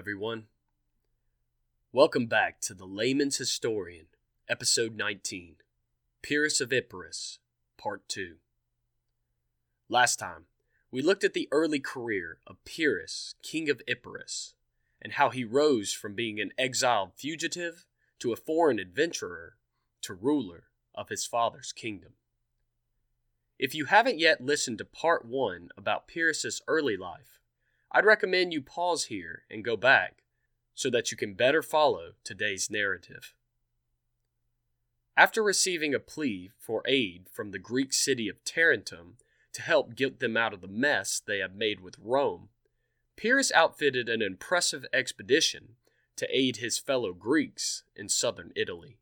Everyone. Welcome back to The Layman's Historian, Episode 19 Pyrrhus of Epirus, Part 2. Last time, we looked at the early career of Pyrrhus, king of Epirus, and how he rose from being an exiled fugitive to a foreign adventurer to ruler of his father's kingdom. If you haven't yet listened to Part 1 about Pyrrhus's early life, I'd recommend you pause here and go back so that you can better follow today's narrative. After receiving a plea for aid from the Greek city of Tarentum to help get them out of the mess they had made with Rome, Pyrrhus outfitted an impressive expedition to aid his fellow Greeks in southern Italy.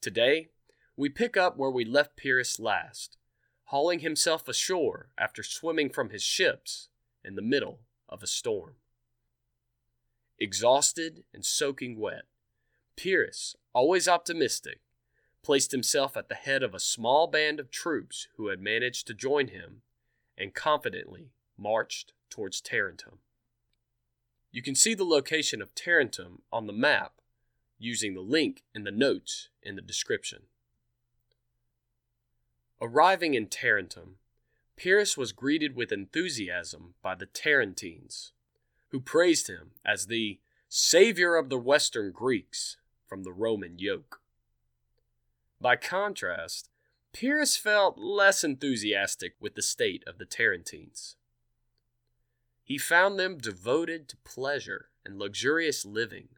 Today, we pick up where we left Pyrrhus last, hauling himself ashore after swimming from his ships in the middle of a storm. Exhausted and soaking wet, Pyrrhus, always optimistic, placed himself at the head of a small band of troops who had managed to join him and confidently marched towards Tarentum. You can see the location of Tarentum on the map using the link in the notes in the description. Arriving in Tarentum, Pyrrhus was greeted with enthusiasm by the Tarentines, who praised him as the savior of the Western Greeks from the Roman yoke. By contrast, Pyrrhus felt less enthusiastic with the state of the Tarentines. He found them devoted to pleasure and luxurious living,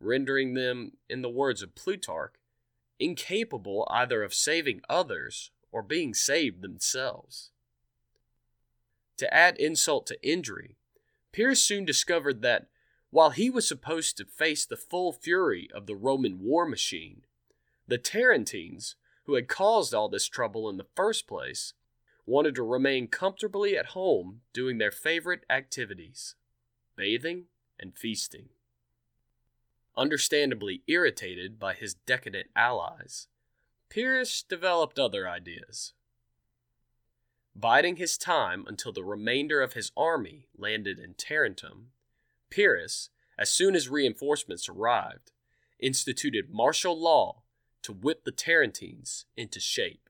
rendering them, in the words of Plutarch, incapable either of saving others or being saved themselves. To add insult to injury, Pyrrhus soon discovered that while he was supposed to face the full fury of the Roman war machine, the Tarentines, who had caused all this trouble in the first place, wanted to remain comfortably at home doing their favorite activities bathing and feasting. Understandably irritated by his decadent allies, Pyrrhus developed other ideas. Biding his time until the remainder of his army landed in Tarentum, Pyrrhus, as soon as reinforcements arrived, instituted martial law to whip the Tarentines into shape.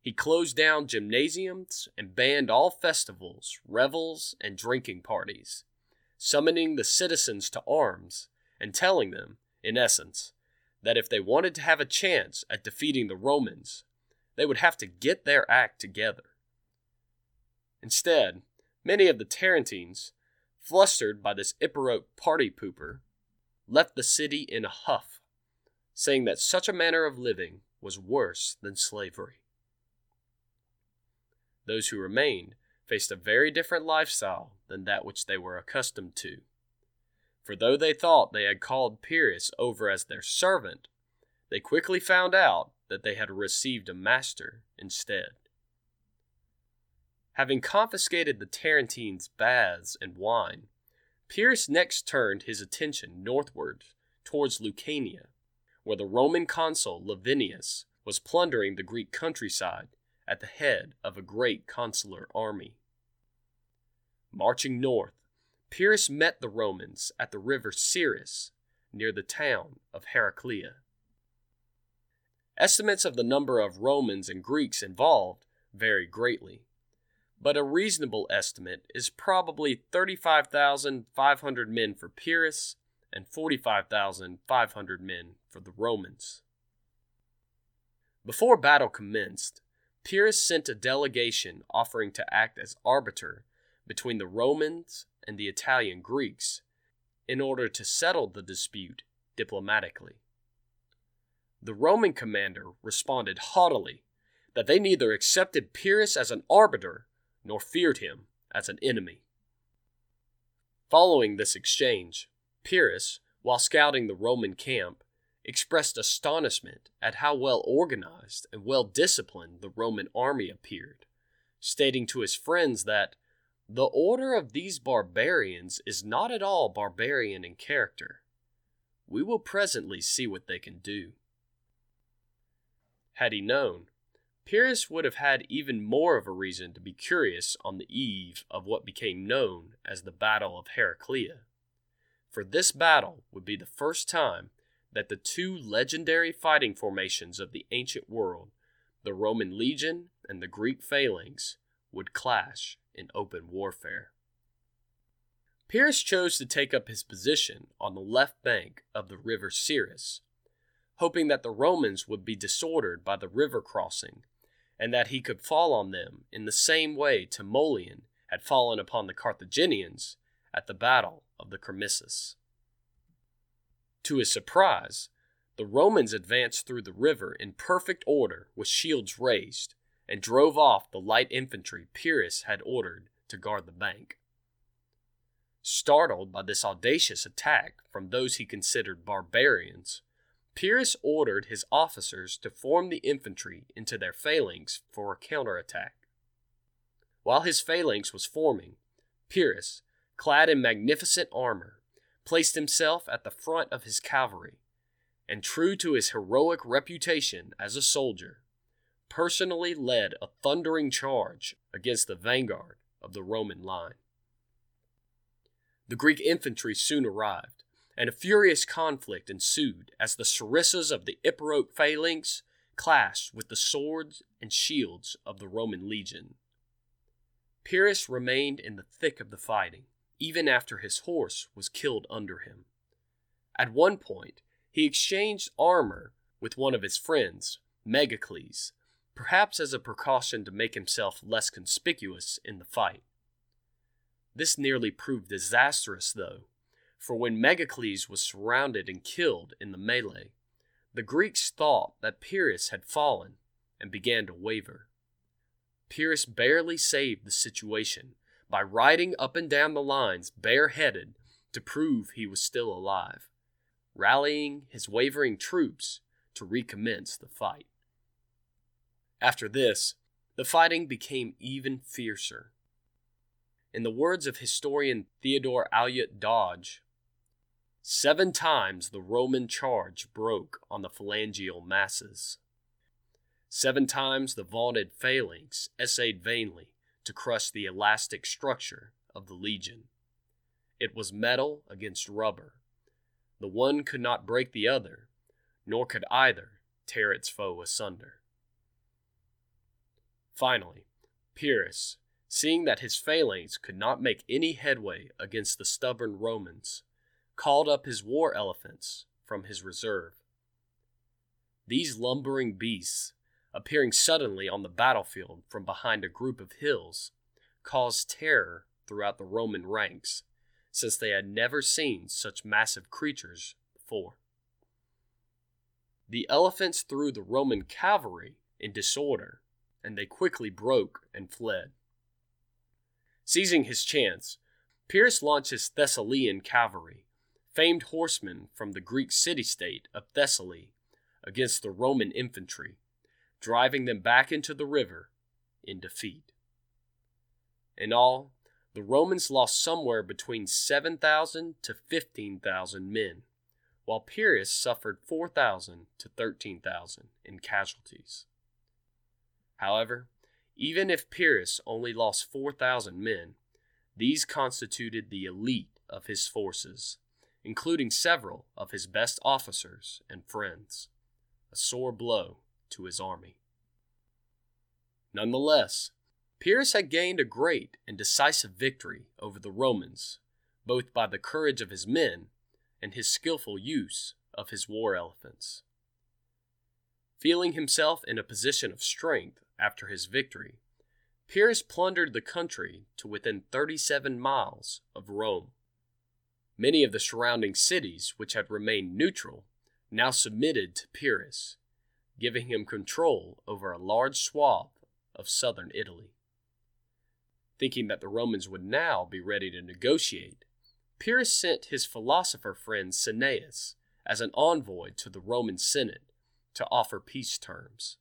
He closed down gymnasiums and banned all festivals, revels, and drinking parties, summoning the citizens to arms and telling them, in essence, that if they wanted to have a chance at defeating the Romans, they would have to get their act together. Instead, many of the Tarentines, flustered by this Epirote party pooper, left the city in a huff, saying that such a manner of living was worse than slavery. Those who remained faced a very different lifestyle than that which they were accustomed to. For though they thought they had called Pyrrhus over as their servant, they quickly found out that they had received a master instead. Having confiscated the Tarentines' baths and wine, Pyrrhus next turned his attention northward towards Lucania, where the Roman consul Lavinius was plundering the Greek countryside at the head of a great consular army. Marching north, Pyrrhus met the Romans at the river Siris near the town of Heraclea. Estimates of the number of Romans and Greeks involved vary greatly, but a reasonable estimate is probably 35,500 men for Pyrrhus and 45,500 men for the Romans. Before battle commenced, Pyrrhus sent a delegation offering to act as arbiter between the Romans and the Italian Greeks in order to settle the dispute diplomatically. The Roman commander responded haughtily that they neither accepted Pyrrhus as an arbiter nor feared him as an enemy. Following this exchange, Pyrrhus, while scouting the Roman camp, expressed astonishment at how well organized and well disciplined the Roman army appeared, stating to his friends that the order of these barbarians is not at all barbarian in character. We will presently see what they can do. Had he known, Pyrrhus would have had even more of a reason to be curious on the eve of what became known as the Battle of Heraclea. For this battle would be the first time that the two legendary fighting formations of the ancient world, the Roman legion and the Greek phalanx, would clash in open warfare. Pyrrhus chose to take up his position on the left bank of the river Siris, hoping that the Romans would be disordered by the river crossing, and that he could fall on them in the same way Timoleon had fallen upon the Carthaginians at the battle of the Crimissus. To his surprise, the Romans advanced through the river in perfect order with shields raised, and drove off the light infantry Pyrrhus had ordered to guard the bank. Startled by this audacious attack from those he considered barbarians, Pyrrhus ordered his officers to form the infantry into their phalanx for a counterattack. While his phalanx was forming, Pyrrhus, clad in magnificent armor, placed himself at the front of his cavalry, and true to his heroic reputation as a soldier, personally led a thundering charge against the vanguard of the Roman line. The Greek infantry soon arrived, and a furious conflict ensued as the sarissas of the Epirote phalanx clashed with the swords and shields of the Roman legion. Pyrrhus remained in the thick of the fighting, even after his horse was killed under him. At one point, he exchanged armor with one of his friends, Megacles, perhaps as a precaution to make himself less conspicuous in the fight. This nearly proved disastrous, though, for when Megacles was surrounded and killed in the melee, the Greeks thought that Pyrrhus had fallen and began to waver. Pyrrhus barely saved the situation by riding up and down the lines bareheaded to prove he was still alive, rallying his wavering troops to recommence the fight. After this, the fighting became even fiercer. In the words of historian Theodore Ayrault Dodge, seven times the Roman charge broke on the phalangeal masses. Seven times the vaunted phalanx essayed vainly to crush the elastic structure of the legion. It was metal against rubber. The one could not break the other, nor could either tear its foe asunder. Finally, Pyrrhus, seeing that his phalanx could not make any headway against the stubborn Romans, called up his war elephants from his reserve. These lumbering beasts appearing suddenly on the battlefield from behind a group of hills, caused terror throughout the Roman ranks, since they had never seen such massive creatures before. The elephants threw the Roman cavalry in disorder, and they quickly broke and fled. Seizing his chance, Pyrrhus launched his Thessalian cavalry, famed horsemen from the Greek city state of Thessaly, against the Roman infantry driving them back into the river in defeat. In all, the Romans lost somewhere between 7,000 to 15,000 men, while Pyrrhus suffered 4,000 to 13,000 in casualties. However, even if Pyrrhus only lost 4,000 men, these constituted the elite of his forces, including several of his best officers and friends. A sore blow to his army. Nonetheless, Pyrrhus had gained a great and decisive victory over the Romans, both by the courage of his men and his skilful use of his war elephants. Feeling himself in a position of strength after his victory, Pyrrhus plundered the country to within 37 miles of Rome. Many of the surrounding cities, which had remained neutral, now submitted to Pyrrhus, giving him control over a large swath of southern Italy. Thinking that the Romans would now be ready to negotiate, Pyrrhus sent his philosopher friend Cineas as an envoy to the Roman Senate to offer peace terms.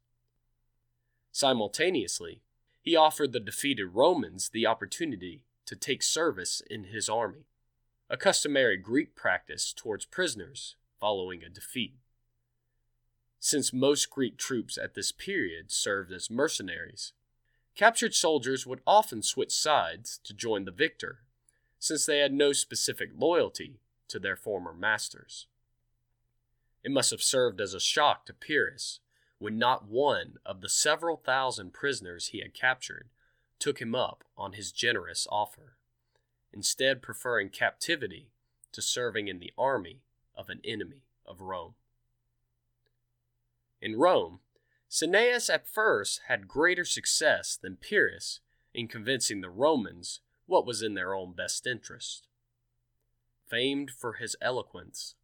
Simultaneously, he offered the defeated Romans the opportunity to take service in his army, a customary Greek practice towards prisoners following a defeat. since most Greek troops at this period served as mercenaries. Captured soldiers would often switch sides to join the victor, since they had no specific loyalty to their former masters. It must have served as a shock to Pyrrhus when not one of the several thousand prisoners he had captured took him up on his generous offer, instead preferring captivity to serving in the army of an enemy of Rome. In Rome, Cineas at first had greater success than Pyrrhus in convincing the Romans what was in their own best interest. Famed for his eloquence,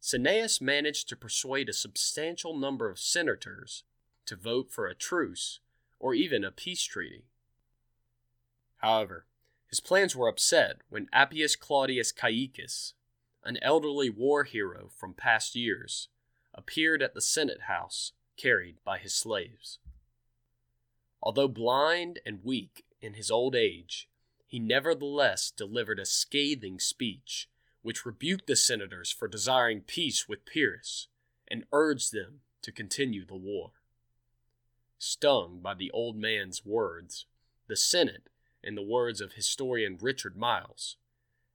Cineas managed to persuade a substantial number of senators to vote for a truce or even a peace treaty. However, his plans were upset when Appius Claudius Caecus, an elderly war hero from past years, appeared at the Senate house carried by his slaves. Although blind and weak in his old age, he nevertheless delivered a scathing speech which rebuked the senators for desiring peace with Pyrrhus and urged them to continue the war. Stung by the old man's words, the Senate, in the words of historian Richard Miles,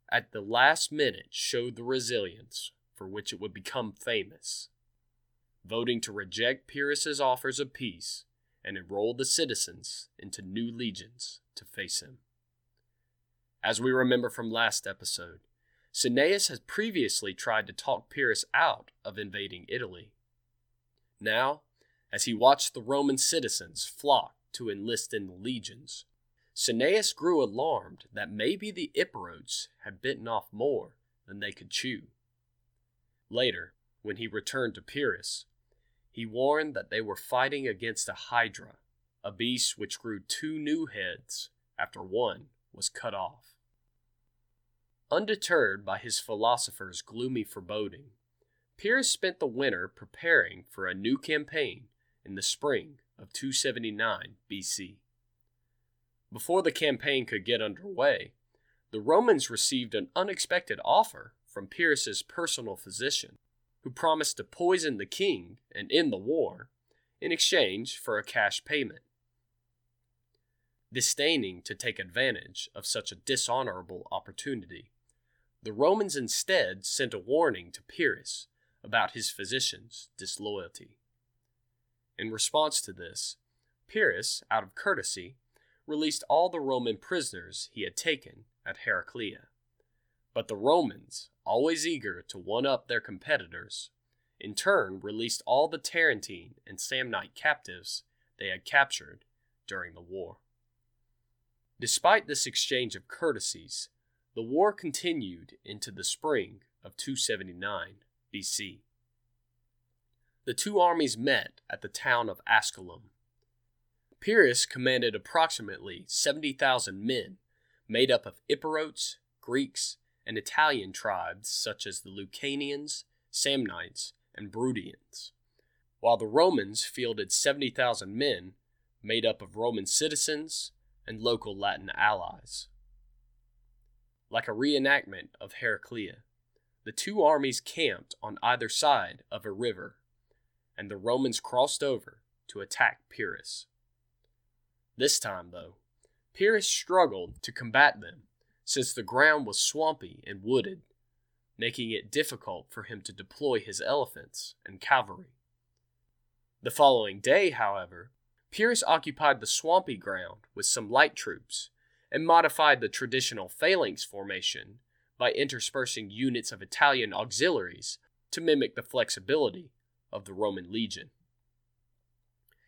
at the last minute showed the resilience for which it would become famous, voting to reject Pyrrhus's offers of peace and enroll the citizens into new legions to face him. As we remember from last episode, Cineas had previously tried to talk Pyrrhus out of invading Italy. Now, as he watched the Roman citizens flock to enlist in the legions, Cineas grew alarmed that maybe the Epirotes had bitten off more than they could chew. Later, when he returned to Pyrrhus, he warned that they were fighting against a hydra, a beast which grew two new heads after one was cut off. Undeterred by his philosopher's gloomy foreboding, Pyrrhus spent the winter preparing for a new campaign in the spring of 279 BC. Before the campaign could get underway, the Romans received an unexpected offer from Pyrrhus's personal physician, who promised to poison the king and end the war in exchange for a cash payment. Disdaining to take advantage of such a dishonorable opportunity, the Romans instead sent a warning to Pyrrhus about his physician's disloyalty. In response to this, Pyrrhus, out of courtesy, released all the Roman prisoners he had taken at Heraclea. But the Romans, always eager to one up their competitors, in turn released all the Tarentine and Samnite captives they had captured during the war. Despite this exchange of courtesies, the war continued into the spring of 279 BC. The two armies met at the town of Asculum. Pyrrhus commanded approximately 70,000 men, made up of Epirotes, Greeks, and Italian tribes such as the Lucanians, Samnites, and Bruttians, while the Romans fielded 70,000 men, made up of Roman citizens and local Latin allies. Like a reenactment of Heraclea, the two armies camped on either side of a river, and the Romans crossed over to attack Pyrrhus. This time, though, Pyrrhus struggled to combat them since the ground was swampy and wooded, making it difficult for him to deploy his elephants and cavalry. The following day, however, Pyrrhus occupied the swampy ground with some light troops and modified the traditional phalanx formation by interspersing units of Italian auxiliaries to mimic the flexibility of the Roman legion.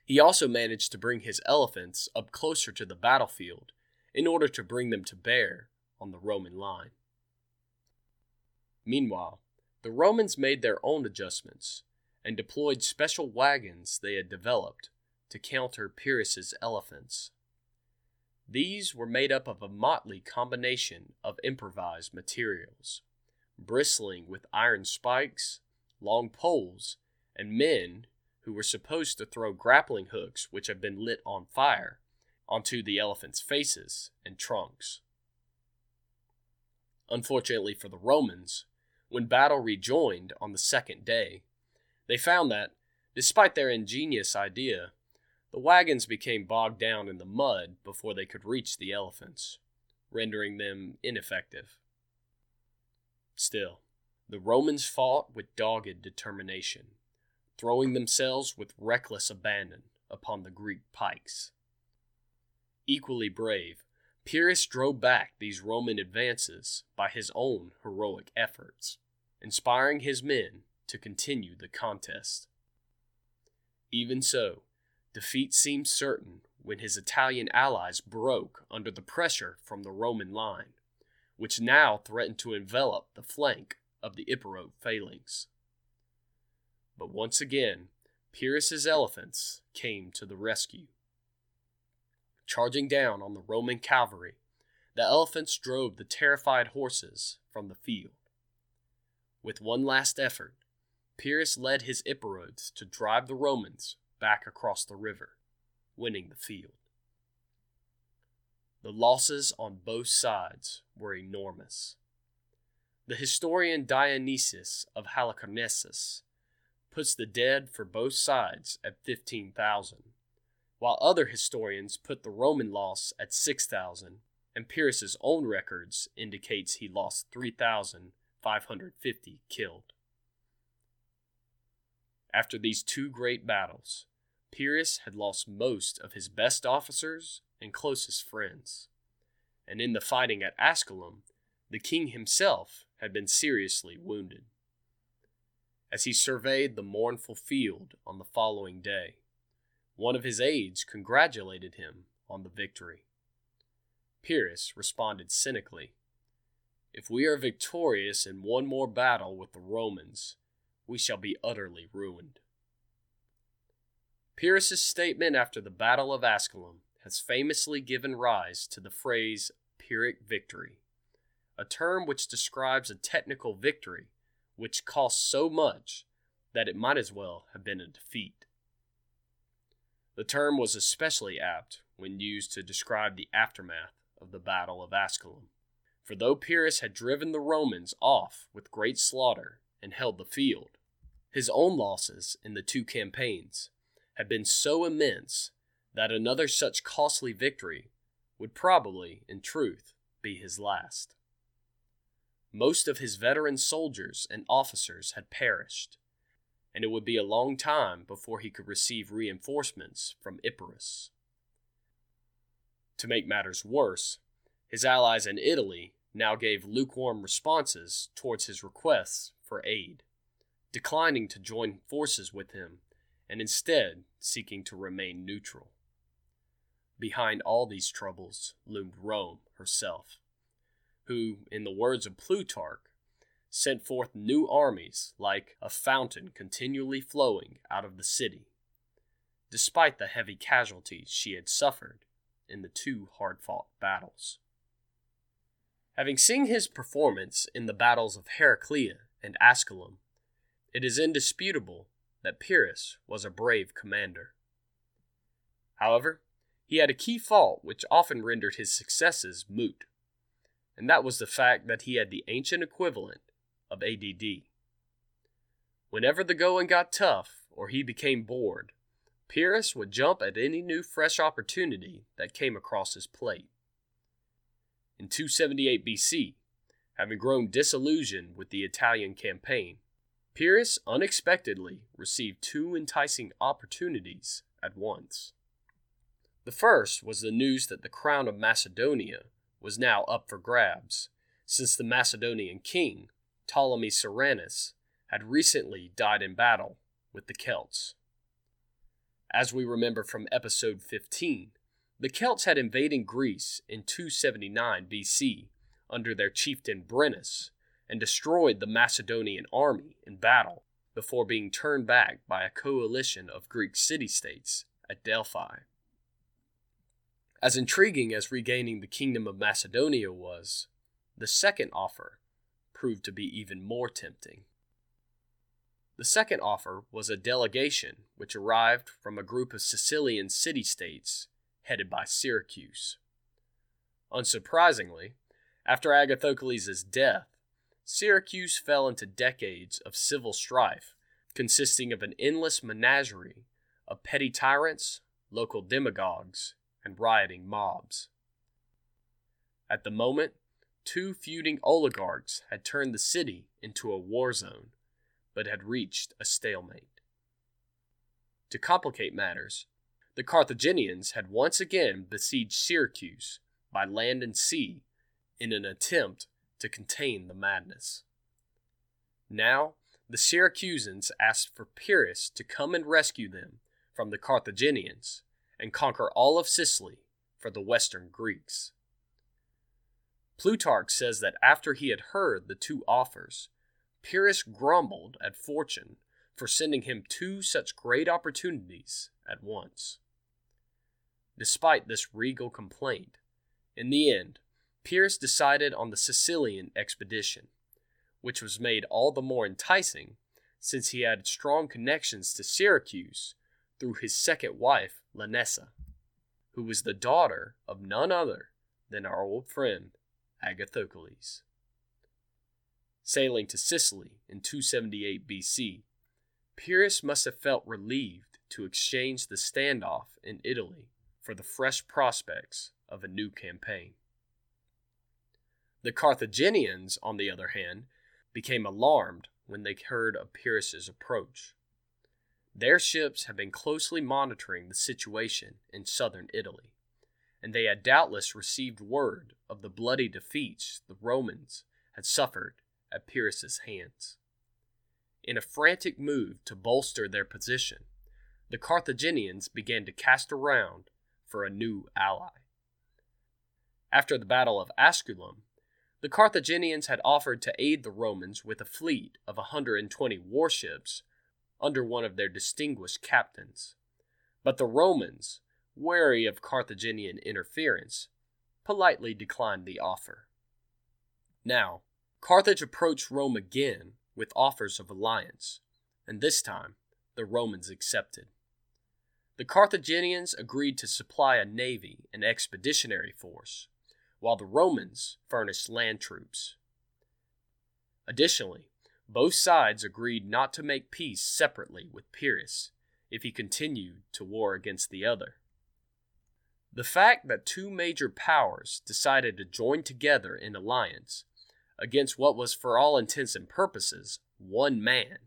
He also managed to bring his elephants up closer to the battlefield in order to bring them to bear on the Roman line. Meanwhile, the Romans made their own adjustments and deployed special wagons they had developed to counter Pyrrhus's elephants. These were made up of a motley combination of improvised materials, bristling with iron spikes, long poles, and men who were supposed to throw grappling hooks which had been lit on fire onto the elephants' faces and trunks. Unfortunately for the Romans, when battle rejoined on the second day, they found that, Despite their ingenious idea, the wagons became bogged down in the mud before they could reach the elephants, rendering them ineffective. Still, the Romans fought with dogged determination, throwing themselves with reckless abandon upon the Greek pikes. Equally brave, Pyrrhus drove back these Roman advances by his own heroic efforts, inspiring his men to continue the contest. Even so, defeat seemed certain when his Italian allies broke under the pressure from the Roman line, which now threatened to envelop the flank of the Epirote phalanx. But once again, Pyrrhus's elephants came to the rescue. Charging down on the Roman cavalry, the elephants drove the terrified horses from the field. With one last effort, Pyrrhus led his Epirotes to drive the Romans back across the river, winning the field. The losses on both sides were enormous. The historian Dionysius of Halicarnassus puts the dead for both sides at 15,000, while other historians put the Roman loss at 6,000, and Pyrrhus's own records indicates he lost 3,550 killed. After these two great battles, Pyrrhus had lost most of his best officers and closest friends, and in the fighting at Asculum, the king himself had been seriously wounded. As he surveyed the mournful field on the following day, one of his aides congratulated him on the victory. Pyrrhus responded cynically If we are victorious in one more battle with the Romans, we shall be utterly ruined. Pyrrhus's statement after the Battle of Asculum has famously given rise to the phrase Pyrrhic victory, a term which describes a technical victory which cost so much that it might as well have been a defeat. The term was especially apt when used to describe the aftermath of the Battle of Asculum. For though Pyrrhus had driven the Romans off with great slaughter and held the field, his own losses in the two campaigns had been so immense that another such costly victory would probably, in truth, be his last. Most of his veteran soldiers and officers had perished, and it would be a long time before he could receive reinforcements from Epirus. To make matters worse, his allies in Italy now gave lukewarm responses towards his requests for aid, declining to join forces with him and instead seeking to remain neutral. Behind all these troubles loomed Rome herself, who, in the words of Plutarch, sent forth new armies like a fountain continually flowing out of the city, despite the heavy casualties she had suffered in the two hard fought battles. Having seen his performance in the battles of Heraclea and Asculum, it is indisputable that Pyrrhus was a brave commander. However, he had a key fault which often rendered his successes moot, and that was the fact that he had the ancient equivalent of ADD. Whenever the going got tough or he became bored, Pyrrhus would jump at any new fresh opportunity that came across his plate. In 278 BC, having grown disillusioned with the Italian campaign, Pyrrhus unexpectedly received two enticing opportunities at once. The first was the news that the crown of Macedonia was now up for grabs, since the Macedonian king, Ptolemy Ceraunus, had recently died in battle with the Celts. As we remember from episode 15, the Celts had invaded Greece in 279 BC under their chieftain Brennus and destroyed the Macedonian army in battle before being turned back by a coalition of Greek city states at Delphi. As intriguing as regaining the kingdom of Macedonia was, the second offer proved to be even more tempting. The second offer was a delegation which arrived from a group of Sicilian city states headed by Syracuse. Unsurprisingly, after Agathocles' death, Syracuse fell into decades of civil strife consisting of an endless menagerie of petty tyrants, local demagogues, and rioting mobs. At the moment, two feuding oligarchs had turned the city into a war zone, but had reached a stalemate. To complicate matters, the Carthaginians had once again besieged Syracuse by land and sea in an attempt to contain the madness. Now, the Syracusans asked for Pyrrhus to come and rescue them from the Carthaginians and conquer all of Sicily for the Western Greeks. Plutarch says that after he had heard the two offers, Pyrrhus grumbled at fortune for sending him two such great opportunities at once. Despite this regal complaint, in the end, Pyrrhus decided on the Sicilian expedition, which was made all the more enticing since he had strong connections to Syracuse through his second wife, Lanassa, who was the daughter of none other than our old friend Agathocles. Sailing to Sicily in 278 BC, Pyrrhus must have felt relieved to exchange the standoff in Italy for the fresh prospects of a new campaign. The Carthaginians, on the other hand, became alarmed when they heard of Pyrrhus's approach. Their ships had been closely monitoring the situation in southern Italy, and they had doubtless received word of the bloody defeats the Romans had suffered at Pyrrhus's hands. In a frantic move to bolster their position, the Carthaginians began to cast around for a new ally. After the Battle of Asculum, the Carthaginians had offered to aid the Romans with a fleet of 120 warships under one of their distinguished captains. But the Romans, wary of Carthaginian interference, politely declined the offer. Now, Carthage approached Rome again with offers of alliance, and this time the Romans accepted. The Carthaginians agreed to supply a navy and expeditionary force, while the Romans furnished land troops. Additionally, both sides agreed not to make peace separately with Pyrrhus if he continued to war against the other. The fact that two major powers decided to join together in alliance against what was, for all intents and purposes, one man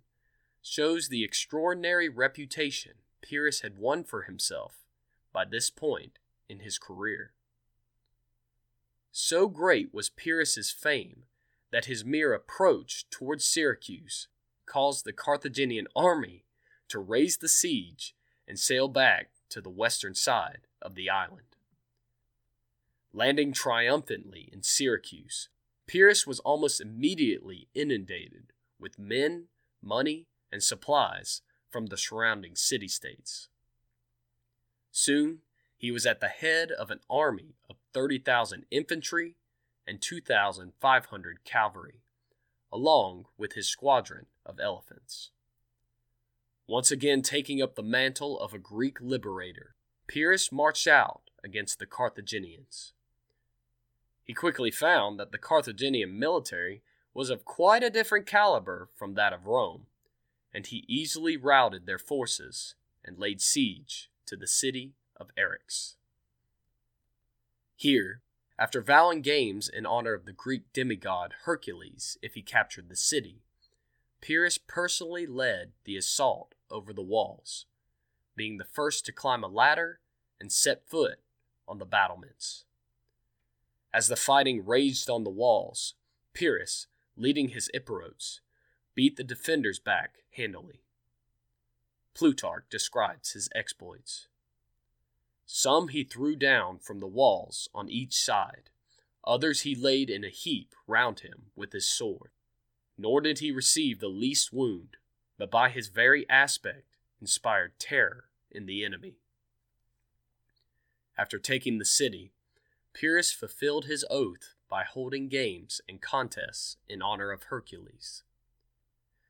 shows the extraordinary reputation Pyrrhus had won for himself by this point in his career. So great was Pyrrhus's fame that his mere approach towards Syracuse caused the Carthaginian army to raise the siege and sail back to the western side of the island. Landing triumphantly in Syracuse, Pyrrhus was almost immediately inundated with men, money, and supplies from the surrounding city states. Soon, he was at the head of an army of 30,000 infantry and 2,500 cavalry, along with his squadron of elephants. Once again taking up the mantle of a Greek liberator, Pyrrhus marched out against the Carthaginians. He quickly found that the Carthaginian military was of quite a different caliber from that of Rome, and he easily routed their forces and laid siege to the city of Eryx. Here, after vowing games in honor of the Greek demigod Hercules if he captured the city, Pyrrhus personally led the assault over the walls, being the first to climb a ladder and set foot on the battlements. As the fighting raged on the walls, Pyrrhus, leading his Epirotes, beat the defenders back handily. Plutarch describes his exploits. Some he threw down from the walls on each side, others he laid in a heap round him with his sword. Nor did he receive the least wound, but by his very aspect inspired terror in the enemy. After taking the city, Pyrrhus fulfilled his oath by holding games and contests in honor of Hercules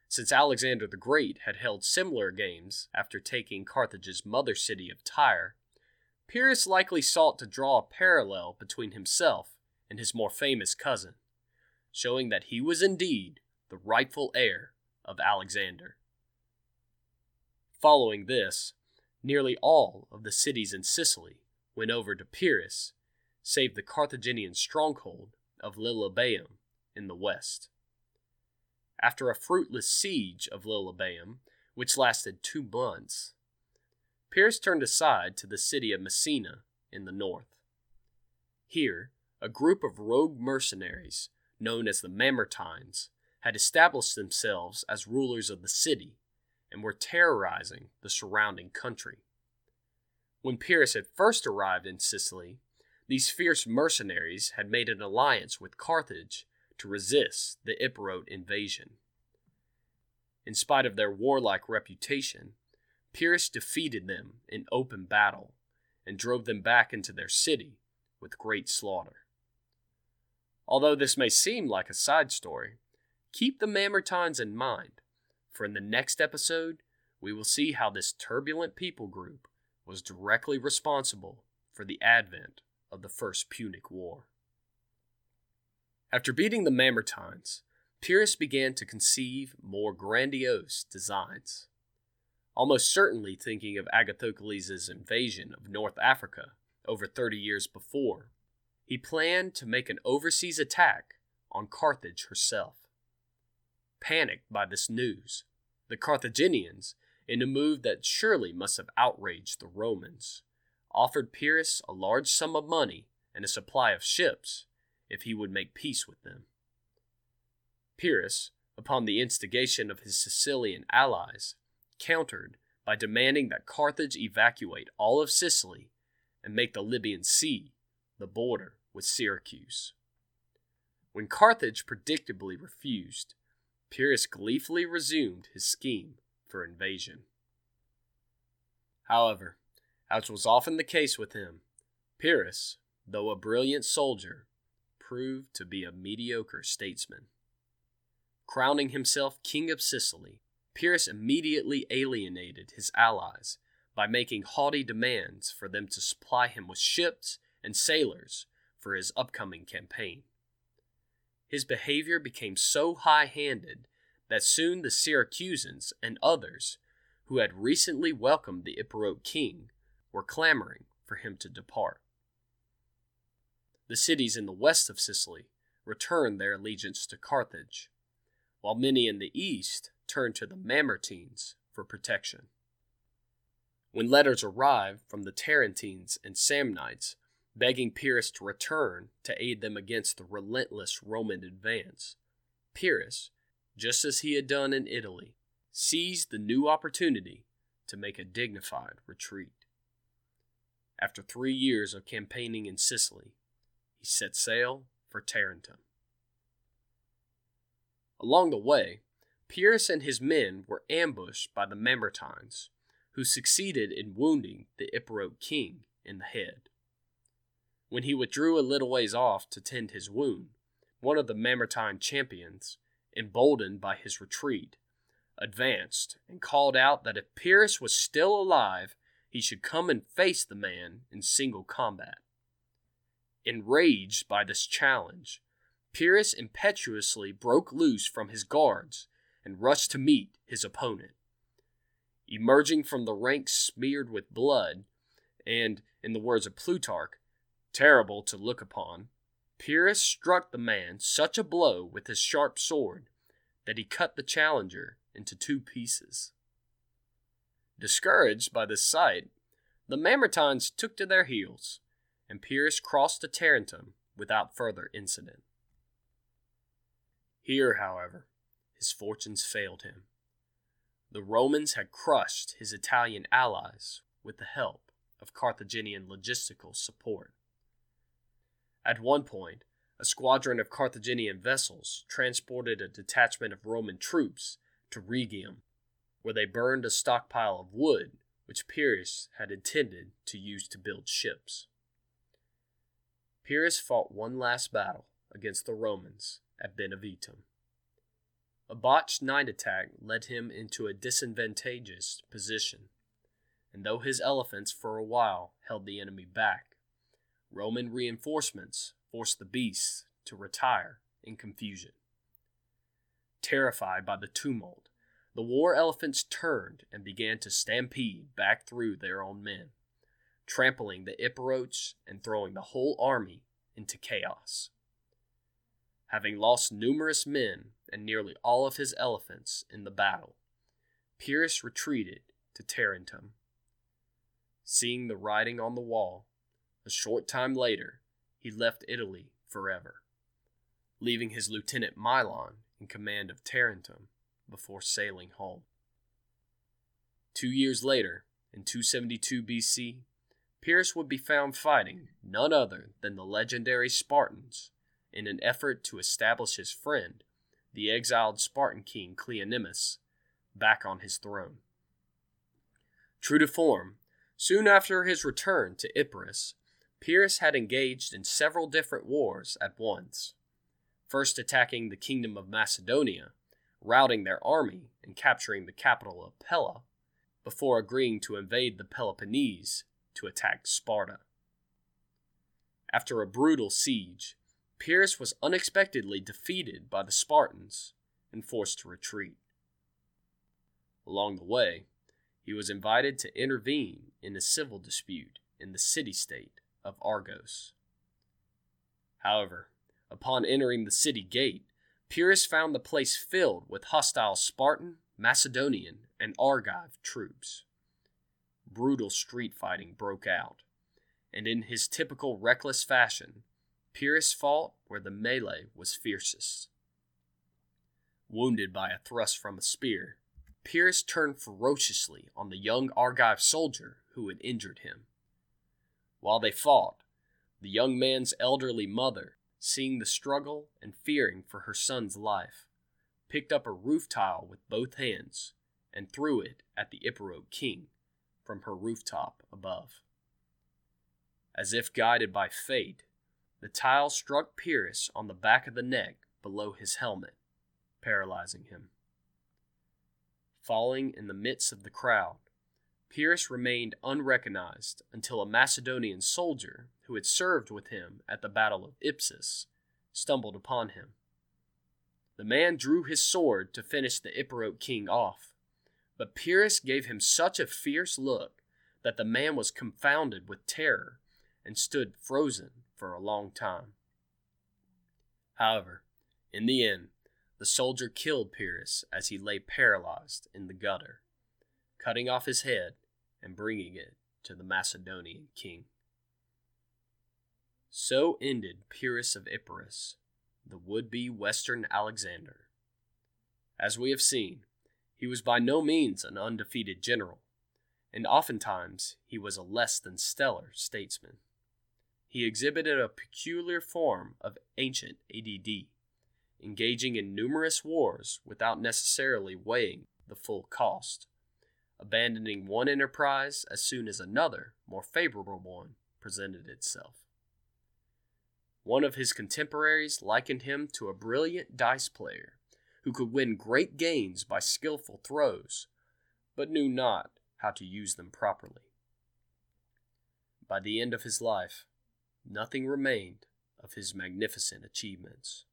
since Alexander the Great had held similar games after taking Carthage's mother city of Tyre, Pyrrhus likely sought to draw a parallel between himself and his more famous cousin, showing that he was indeed the rightful heir of Alexander. Following this, nearly all of the cities in Sicily went over to Pyrrhus, save the Carthaginian stronghold of Lilybaeum in the west. After a fruitless siege of Lilybaeum, which lasted two months, Pyrrhus turned aside to the city of Messina in the north. Here, a group of rogue mercenaries, known as the Mamertines, had established themselves as rulers of the city and were terrorizing the surrounding country. When Pyrrhus had first arrived in Sicily, these fierce mercenaries had made an alliance with Carthage to resist the Epirot invasion. In spite of their warlike reputation, Pyrrhus defeated them in open battle and drove them back into their city with great slaughter. Although this may seem like a side story, keep the Mamertines in mind, for in the next episode, we will see how this turbulent people group was directly responsible for the advent of the First Punic War. After beating the Mamertines, Pyrrhus began to conceive more grandiose designs. Almost certainly thinking of Agathocles' invasion of North Africa over 30 years before, he planned to make an overseas attack on Carthage herself. Panicked by this news, the Carthaginians, in a move that surely must have outraged the Romans, offered Pyrrhus a large sum of money and a supply of ships if he would make peace with them. Pyrrhus, upon the instigation of his Sicilian allies, countered by demanding that Carthage evacuate all of Sicily and make the Libyan Sea the border with Syracuse. When Carthage predictably refused, Pyrrhus gleefully resumed his scheme for invasion. However, as was often the case with him, Pyrrhus, though a brilliant soldier, proved to be a mediocre statesman. Crowning himself king of Sicily, Pyrrhus immediately alienated his allies by making haughty demands for them to supply him with ships and sailors for his upcoming campaign. His behavior became so high handed that soon the Syracusans and others who had recently welcomed the Epirot king were clamoring for him to depart. The cities in the west of Sicily returned their allegiance to Carthage, while many in the east turned to the Mamertines for protection. When letters arrived from the Tarentines and Samnites begging Pyrrhus to return to aid them against the relentless Roman advance, Pyrrhus, just as he had done in Italy, seized the new opportunity to make a dignified retreat. After three years of campaigning in Sicily, he set sail for Tarentum. Along the way, Pyrrhus and his men were ambushed by the Mamertines, who succeeded in wounding the Epirot king in the head. When he withdrew a little ways off to tend his wound, one of the Mamertine champions, emboldened by his retreat, advanced and called out that if Pyrrhus was still alive, he should come and face the man in single combat. Enraged by this challenge, Pyrrhus impetuously broke loose from his guards and rushed to meet his opponent. Emerging from the ranks smeared with blood, and, in the words of Plutarch, terrible to look upon, Pyrrhus struck the man such a blow with his sharp sword that he cut the challenger into two pieces. Discouraged by this sight, the Mamertines took to their heels, and Pyrrhus crossed to Tarentum without further incident. Here, however, his fortunes failed him. The Romans had crushed his Italian allies with the help of Carthaginian logistical support. At one point, a squadron of Carthaginian vessels transported a detachment of Roman troops to Rhegium, where they burned a stockpile of wood which Pyrrhus had intended to use to build ships. Pyrrhus fought one last battle against the Romans at Beneventum. A botched night attack led him into a disadvantageous position, and though his elephants for a while held the enemy back, Roman reinforcements forced the beasts to retire in confusion. Terrified by the tumult, the war elephants turned and began to stampede back through their own men, trampling the Epirotes and throwing the whole army into chaos. Having lost numerous men and nearly all of his elephants in the battle, Pyrrhus retreated to Tarentum. Seeing the writing on the wall, a short time later he left Italy forever, leaving his lieutenant Milon in command of Tarentum before sailing home. Two years later, in 272 BC, Pyrrhus would be found fighting none other than the legendary Spartans in an effort to establish his friend, the exiled Spartan king Cleonymus, back on his throne. True to form, soon after his return to Epirus, Pyrrhus had engaged in several different wars at once, first attacking the kingdom of Macedonia, routing their army and capturing the capital of Pella, before agreeing to invade the Peloponnese to attack Sparta. After a brutal siege, Pyrrhus was unexpectedly defeated by the Spartans and forced to retreat. Along the way, he was invited to intervene in a civil dispute in the city state of Argos. However, upon entering the city gate, Pyrrhus found the place filled with hostile Spartan, Macedonian, and Argive troops. Brutal street fighting broke out, and in his typical reckless fashion, Pyrrhus fought where the melee was fiercest. Wounded by a thrust from a spear, Pyrrhus turned ferociously on the young Argive soldier who had injured him. While they fought, the young man's elderly mother, seeing the struggle and fearing for her son's life, picked up a roof tile with both hands and threw it at the Epirote king from her rooftop above. As if guided by fate, the tile struck Pyrrhus on the back of the neck below his helmet, paralyzing him. Falling in the midst of the crowd, Pyrrhus remained unrecognized until a Macedonian soldier who had served with him at the Battle of Ipsus stumbled upon him. The man drew his sword to finish the Epirote king off, but Pyrrhus gave him such a fierce look that the man was confounded with terror and stood frozen for a long time. However, in the end, the soldier killed Pyrrhus as he lay paralyzed in the gutter, cutting off his head and bringing it to the Macedonian king. So ended Pyrrhus of Epirus, the would be Western Alexander. As we have seen, he was by no means an undefeated general, and oftentimes he was a less than stellar statesman. He exhibited a peculiar form of ancient ADD, engaging in numerous wars without necessarily weighing the full cost, abandoning one enterprise as soon as another, more favorable one, presented itself. One of his contemporaries likened him to a brilliant dice player who could win great gains by skillful throws, but knew not how to use them properly. By the end of his life, nothing remained of his magnificent achievements.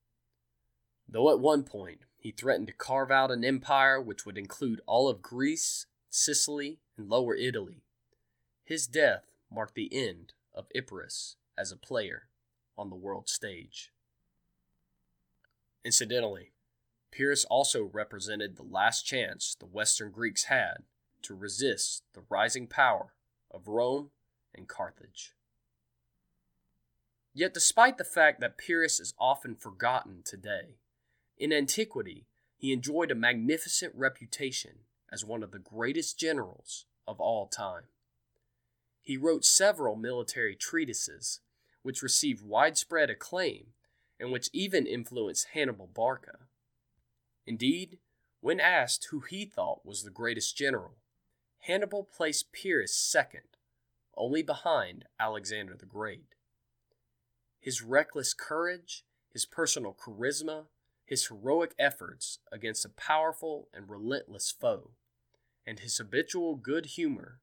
Though at one point he threatened to carve out an empire which would include all of Greece, Sicily, and Lower Italy, his death marked the end of Epirus as a player on the world stage. Incidentally, Pyrrhus also represented the last chance the Western Greeks had to resist the rising power of Rome and Carthage. Yet, despite the fact that Pyrrhus is often forgotten today, in antiquity he enjoyed a magnificent reputation as one of the greatest generals of all time. He wrote several military treatises, which received widespread acclaim and which even influenced Hannibal Barca. Indeed, when asked who he thought was the greatest general, Hannibal placed Pyrrhus second, only behind Alexander the Great. His reckless courage, his personal charisma, his heroic efforts against a powerful and relentless foe, and his habitual good humor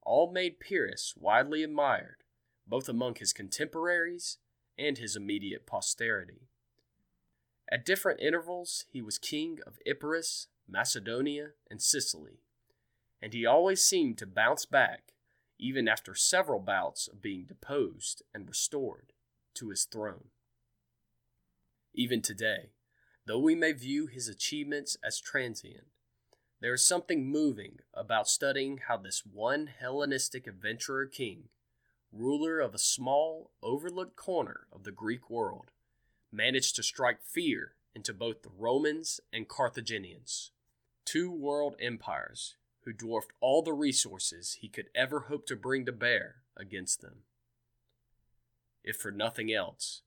all made Pyrrhus widely admired both among his contemporaries and his immediate posterity. At different intervals, he was king of Epirus, Macedonia, and Sicily, and he always seemed to bounce back, even after several bouts of being deposed and restored to his throne. Even today, though we may view his achievements as transient, there is something moving about studying how this one Hellenistic adventurer king, ruler of a small, overlooked corner of the Greek world, managed to strike fear into both the Romans and Carthaginians, two world empires who dwarfed all the resources he could ever hope to bring to bear against them. If for nothing else,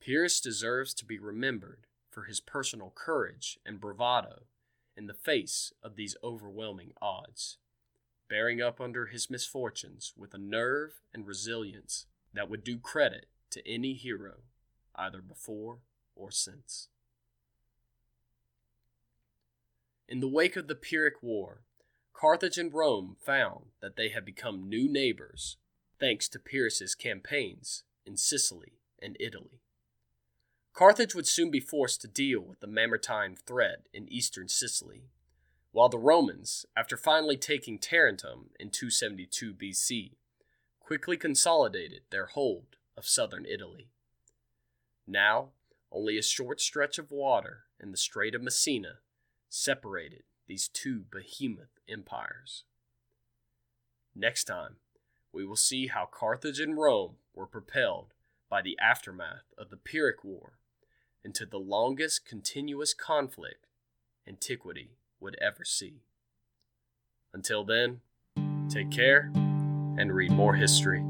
Pyrrhus deserves to be remembered for his personal courage and bravado in the face of these overwhelming odds, bearing up under his misfortunes with a nerve and resilience that would do credit to any hero, either before or since. In the wake of the Pyrrhic War, Carthage and Rome found that they had become new neighbors thanks to Pyrrhus's campaigns in Sicily and Italy. Carthage would soon be forced to deal with the Mamertine threat in eastern Sicily, while the Romans, after finally taking Tarentum in 272 BC, quickly consolidated their hold of southern Italy. Now, only a short stretch of water in the Strait of Messina separated these two behemoth empires. Next time, we will see how Carthage and Rome were propelled by the aftermath of the Pyrrhic War into the longest continuous conflict antiquity would ever see. Until then, take care and read more history.